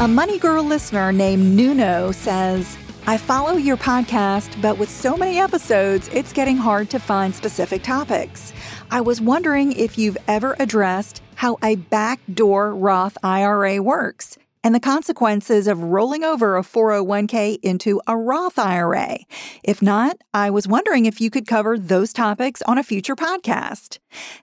A Money Girl listener named Nuno says, I follow your podcast, but with so many episodes, it's getting hard to find specific topics. I was wondering if you've ever addressed how a backdoor Roth IRA works and the consequences of rolling over a 401k into a Roth IRA. If not, I was wondering if you could cover those topics on a future podcast.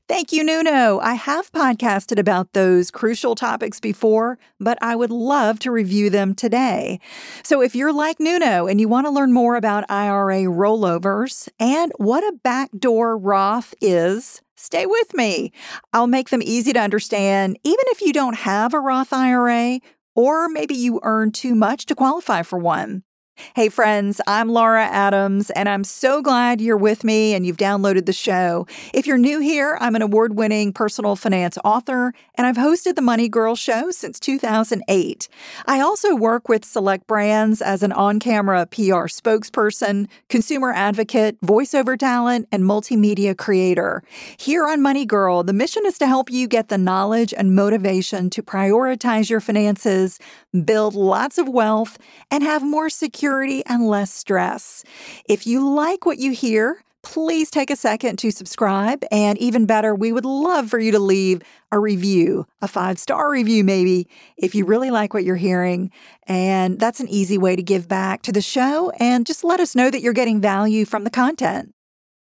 Thank you, Nuno. I have podcasted about those crucial topics before, but I would love to review them today. So if you're like Nuno and you want to learn more about IRA rollovers and what a backdoor Roth is, Stay with me. I'll make them easy to understand, even if you don't have a Roth IRA or maybe you earn too much to qualify for one. Hey, friends, I'm Laura Adams, and I'm so glad you're with me and you've downloaded the show. If you're new here, I'm an award winning personal finance author, and I've hosted the Money Girl Show since 2008. I also work with select brands as an on camera PR spokesperson, consumer advocate, voiceover talent, and multimedia creator. Here on Money Girl, the mission is to help you get the knowledge and motivation to prioritize your finances, build lots of wealth, and have more security and less stress. If you like what you hear, please take a second to subscribe. And even better, we would love for you to leave a review, a five star review, maybe, if you really like what you're hearing. And that's an easy way to give back to the show and just let us know that you're getting value from the content.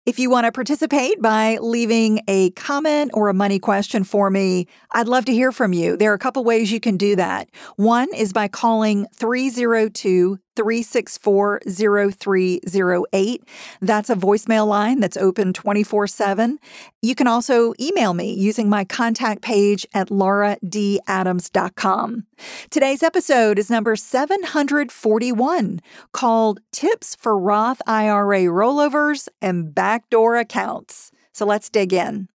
If you want to participate by leaving a comment or a money question for me, I'd love to hear from you. There are a couple ways you can do that. One is by calling 302 364 0308. That's a voicemail line that's open 24 7. You can also email me using my contact page at lauradadams.com. Today's episode is number 741 called Tips for Roth IRA Rollovers and Backdoor Accounts. So let's dig in.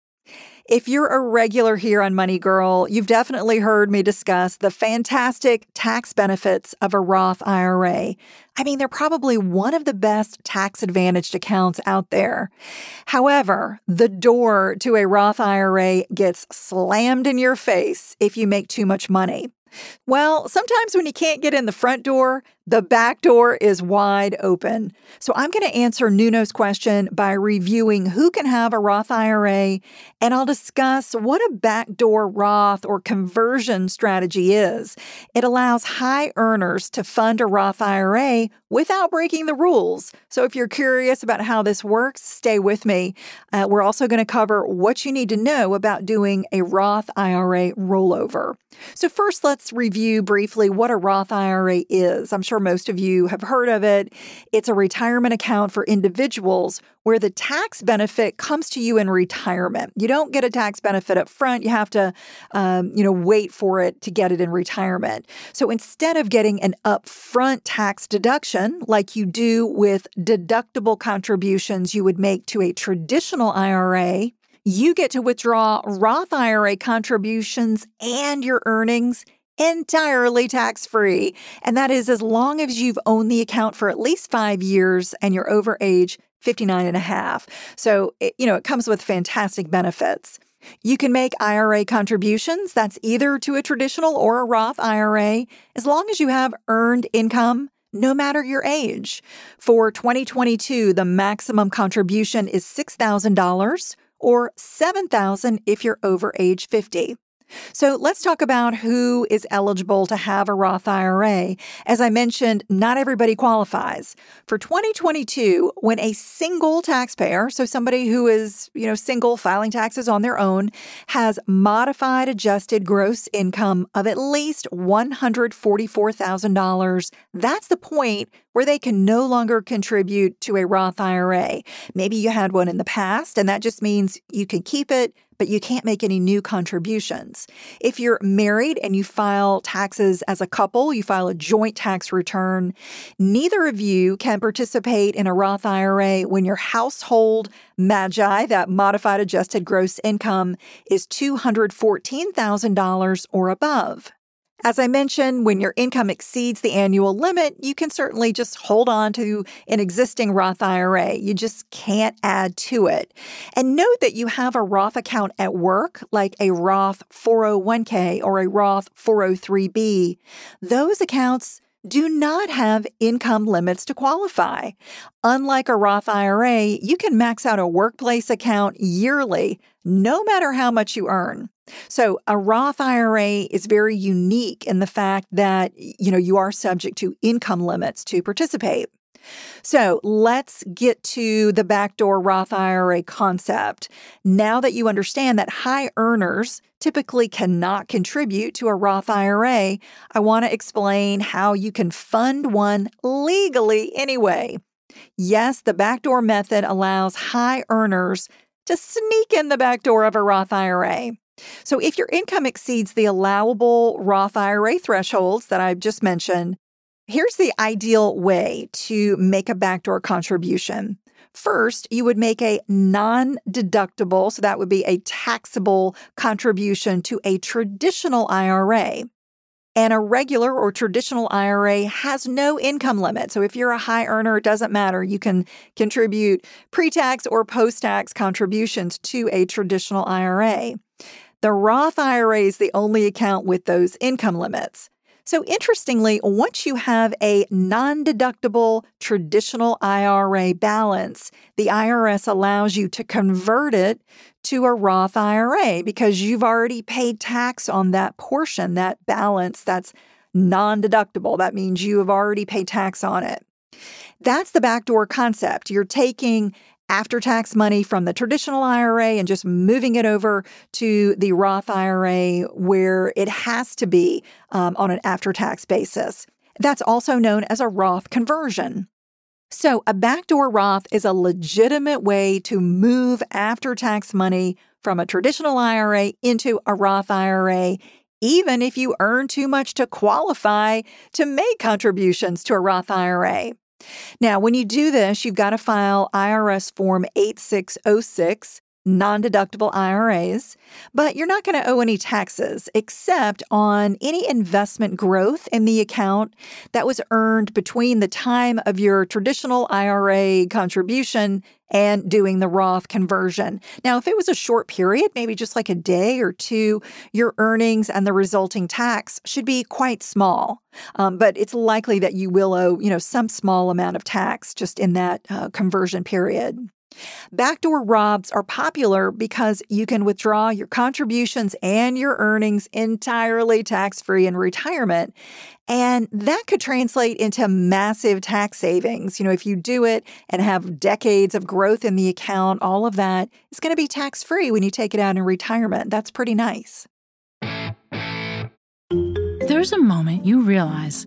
If you're a regular here on Money Girl, you've definitely heard me discuss the fantastic tax benefits of a Roth IRA. I mean, they're probably one of the best tax advantaged accounts out there. However, the door to a Roth IRA gets slammed in your face if you make too much money. Well, sometimes when you can't get in the front door, the back door is wide open. So I'm going to answer Nuno's question by reviewing who can have a Roth IRA, and I'll discuss what a backdoor Roth or conversion strategy is. It allows high earners to fund a Roth IRA without breaking the rules. So if you're curious about how this works, stay with me. Uh, we're also going to cover what you need to know about doing a Roth IRA rollover. So first, let's review briefly what a Roth IRA is. I'm sure sure most of you have heard of it. It's a retirement account for individuals where the tax benefit comes to you in retirement. You don't get a tax benefit up front. You have to, um, you know, wait for it to get it in retirement. So instead of getting an upfront tax deduction like you do with deductible contributions you would make to a traditional IRA, you get to withdraw Roth IRA contributions and your earnings entirely tax free. And that is as long as you've owned the account for at least five years and you're over age 59 and a half. So, it, you know, it comes with fantastic benefits. You can make IRA contributions, that's either to a traditional or a Roth IRA, as long as you have earned income no matter your age. For 2022, the maximum contribution is $6,000 or 7000 if you're over age 50. So let's talk about who is eligible to have a Roth IRA. As I mentioned, not everybody qualifies. For 2022, when a single taxpayer, so somebody who is, you know, single filing taxes on their own, has modified adjusted gross income of at least $144,000, that's the point where they can no longer contribute to a Roth IRA. Maybe you had one in the past, and that just means you can keep it but you can't make any new contributions. If you're married and you file taxes as a couple, you file a joint tax return, neither of you can participate in a Roth IRA when your household MAGI, that modified adjusted gross income, is $214,000 or above. As I mentioned, when your income exceeds the annual limit, you can certainly just hold on to an existing Roth IRA. You just can't add to it. And note that you have a Roth account at work, like a Roth 401k or a Roth 403b. Those accounts do not have income limits to qualify. Unlike a Roth IRA, you can max out a workplace account yearly, no matter how much you earn. So a Roth IRA is very unique in the fact that you know you are subject to income limits to participate. So let's get to the backdoor Roth IRA concept. Now that you understand that high earners typically cannot contribute to a Roth IRA, I want to explain how you can fund one legally anyway. Yes, the backdoor method allows high earners to sneak in the back door of a Roth IRA. So, if your income exceeds the allowable Roth IRA thresholds that I've just mentioned, here's the ideal way to make a backdoor contribution. First, you would make a non deductible, so that would be a taxable contribution to a traditional IRA. And a regular or traditional IRA has no income limit. So if you're a high earner, it doesn't matter. You can contribute pre tax or post tax contributions to a traditional IRA. The Roth IRA is the only account with those income limits. So, interestingly, once you have a non deductible traditional IRA balance, the IRS allows you to convert it to a Roth IRA because you've already paid tax on that portion, that balance that's non deductible. That means you have already paid tax on it. That's the backdoor concept. You're taking after tax money from the traditional IRA and just moving it over to the Roth IRA where it has to be um, on an after tax basis. That's also known as a Roth conversion. So, a backdoor Roth is a legitimate way to move after tax money from a traditional IRA into a Roth IRA, even if you earn too much to qualify to make contributions to a Roth IRA. Now, when you do this, you've got to file IRS Form 8606 non deductible IRAs, but you're not going to owe any taxes except on any investment growth in the account that was earned between the time of your traditional IRA contribution and doing the Roth conversion. Now, if it was a short period, maybe just like a day or two, your earnings and the resulting tax should be quite small. Um, but it's likely that you will owe, you know, some small amount of tax just in that uh, conversion period. Backdoor Roths are popular because you can withdraw your contributions and your earnings entirely tax free in retirement. And that could translate into massive tax savings. You know, if you do it and have decades of growth in the account, all of that is going to be tax free when you take it out in retirement. That's pretty nice. There's a moment you realize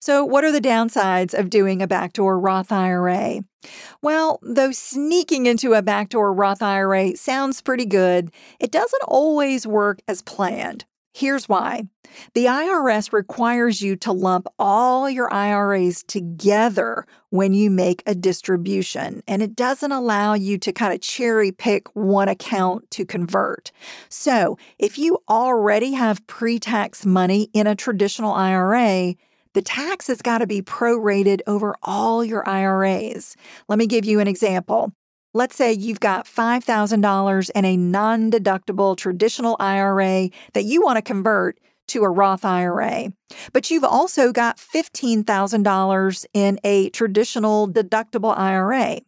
So, what are the downsides of doing a backdoor Roth IRA? Well, though sneaking into a backdoor Roth IRA sounds pretty good, it doesn't always work as planned. Here's why the IRS requires you to lump all your IRAs together when you make a distribution, and it doesn't allow you to kind of cherry pick one account to convert. So, if you already have pre tax money in a traditional IRA, the tax has got to be prorated over all your IRAs. Let me give you an example. Let's say you've got $5,000 in a non deductible traditional IRA that you want to convert to a Roth IRA, but you've also got $15,000 in a traditional deductible IRA.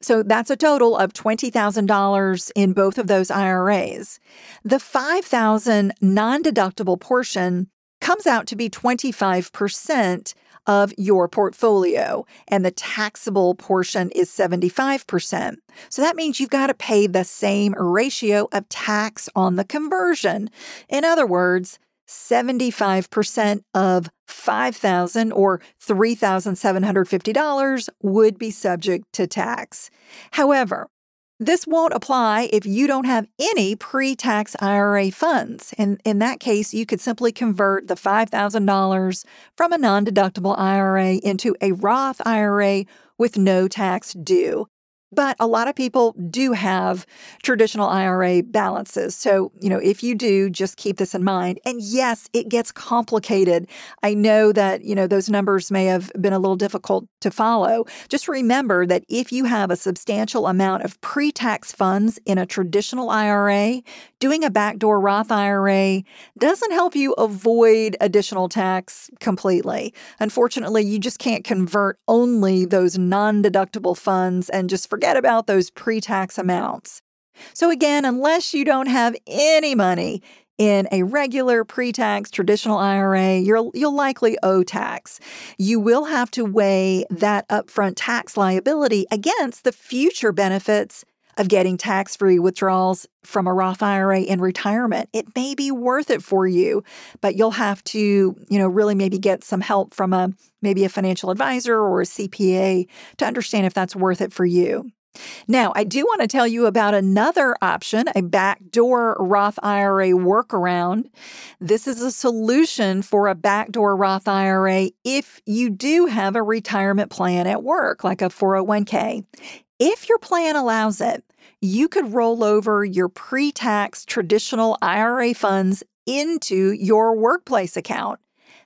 So that's a total of $20,000 in both of those IRAs. The 5,000 non-deductible portion comes out to be 25% of your portfolio, and the taxable portion is 75%. So that means you've got to pay the same ratio of tax on the conversion. In other words, 75% of 5000 or $3,750 would be subject to tax. However, this won't apply if you don't have any pre tax IRA funds. And in that case, you could simply convert the $5,000 from a non deductible IRA into a Roth IRA with no tax due. But a lot of people do have traditional IRA balances. So, you know, if you do, just keep this in mind. And yes, it gets complicated. I know that, you know, those numbers may have been a little difficult to follow. Just remember that if you have a substantial amount of pre tax funds in a traditional IRA, doing a backdoor Roth IRA doesn't help you avoid additional tax completely. Unfortunately, you just can't convert only those non deductible funds and just forget forget about those pre tax amounts. So, again, unless you don't have any money in a regular pre tax traditional IRA, you'll, you'll likely owe tax. You will have to weigh that upfront tax liability against the future benefits of getting tax free withdrawals from a Roth IRA in retirement. It may be worth it for you, but you'll have to, you know, really maybe get some help from a maybe a financial advisor or a CPA to understand if that's worth it for you. Now, I do want to tell you about another option, a backdoor Roth IRA workaround. This is a solution for a backdoor Roth IRA if you do have a retirement plan at work, like a 401k. If your plan allows it, you could roll over your pre tax traditional IRA funds into your workplace account.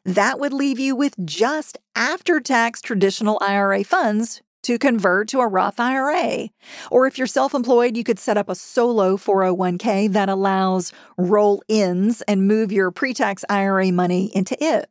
That would leave you with just after tax traditional IRA funds to convert to a Roth IRA. Or if you're self employed, you could set up a solo 401k that allows roll ins and move your pre tax IRA money into it.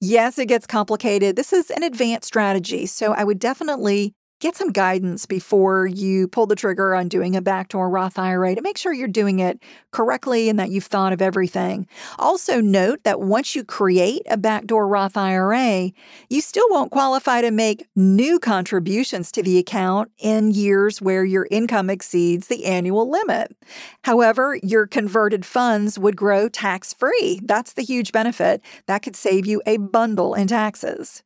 Yes, it gets complicated. This is an advanced strategy, so I would definitely get some guidance before you pull the trigger on doing a backdoor Roth IRA to make sure you're doing it correctly and that you've thought of everything. Also, note that once you create a backdoor Roth IRA, you still won't qualify to make new contributions to the account in years where your income exceeds the annual limit. However, your converted funds would grow tax free. That's the huge benefit. That could save you a bundle in taxes.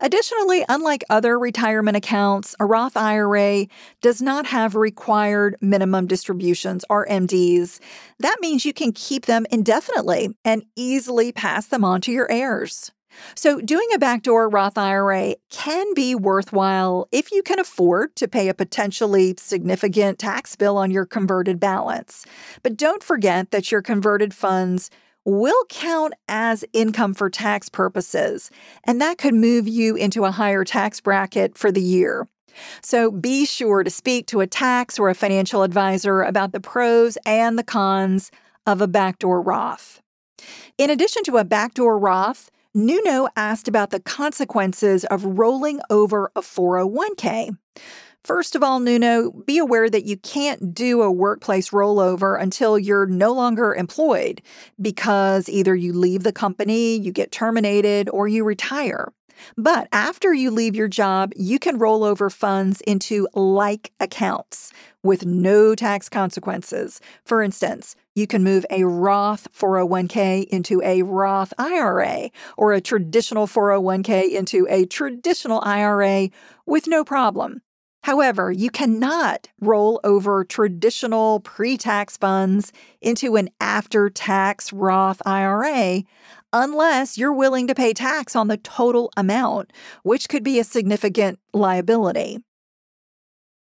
Additionally, unlike other retirement accounts, a Roth IRA does not have required minimum distributions or MDs. That means you can keep them indefinitely and easily pass them on to your heirs. So, doing a backdoor Roth IRA can be worthwhile if you can afford to pay a potentially significant tax bill on your converted balance. But don't forget that your converted funds will count as income for tax purposes, and that could move you into a higher tax bracket for the year. So be sure to speak to a tax or a financial advisor about the pros and the cons of a backdoor Roth. In addition to a backdoor Roth, Nuno asked about the consequences of rolling over a 401k. First of all, Nuno, be aware that you can't do a workplace rollover until you're no longer employed because either you leave the company, you get terminated, or you retire. But after you leave your job, you can roll over funds into like accounts with no tax consequences. For instance, you can move a Roth 401k into a Roth IRA or a traditional 401k into a traditional IRA with no problem. However, you cannot roll over traditional pre tax funds into an after tax Roth IRA unless you're willing to pay tax on the total amount, which could be a significant liability.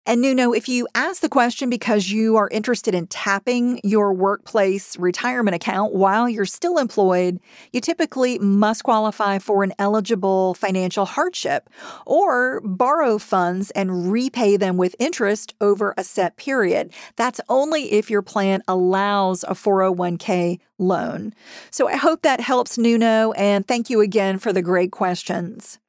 And Nuno, if you ask the question because you are interested in tapping your workplace retirement account while you're still employed, you typically must qualify for an eligible financial hardship or borrow funds and repay them with interest over a set period. That's only if your plan allows a 401k loan. So I hope that helps Nuno, and thank you again for the great questions.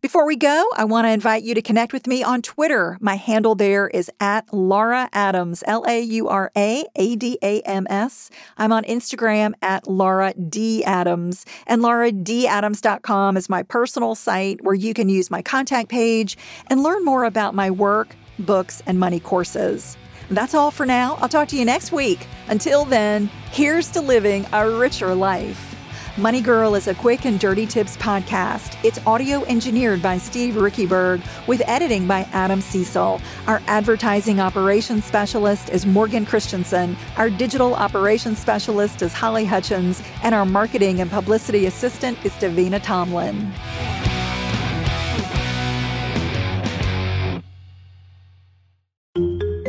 Before we go, I want to invite you to connect with me on Twitter. My handle there is at Laura Adams, L A U R A A D A M S. I'm on Instagram at Laura D. Adams, and lauradadams.com is my personal site where you can use my contact page and learn more about my work, books, and money courses. That's all for now. I'll talk to you next week. Until then, here's to living a richer life. Money Girl is a quick and dirty tips podcast. It's audio engineered by Steve Riekeberg with editing by Adam Cecil. Our advertising operations specialist is Morgan Christensen. Our digital operations specialist is Holly Hutchins. And our marketing and publicity assistant is Davina Tomlin.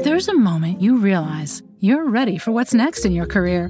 There's a moment you realize you're ready for what's next in your career.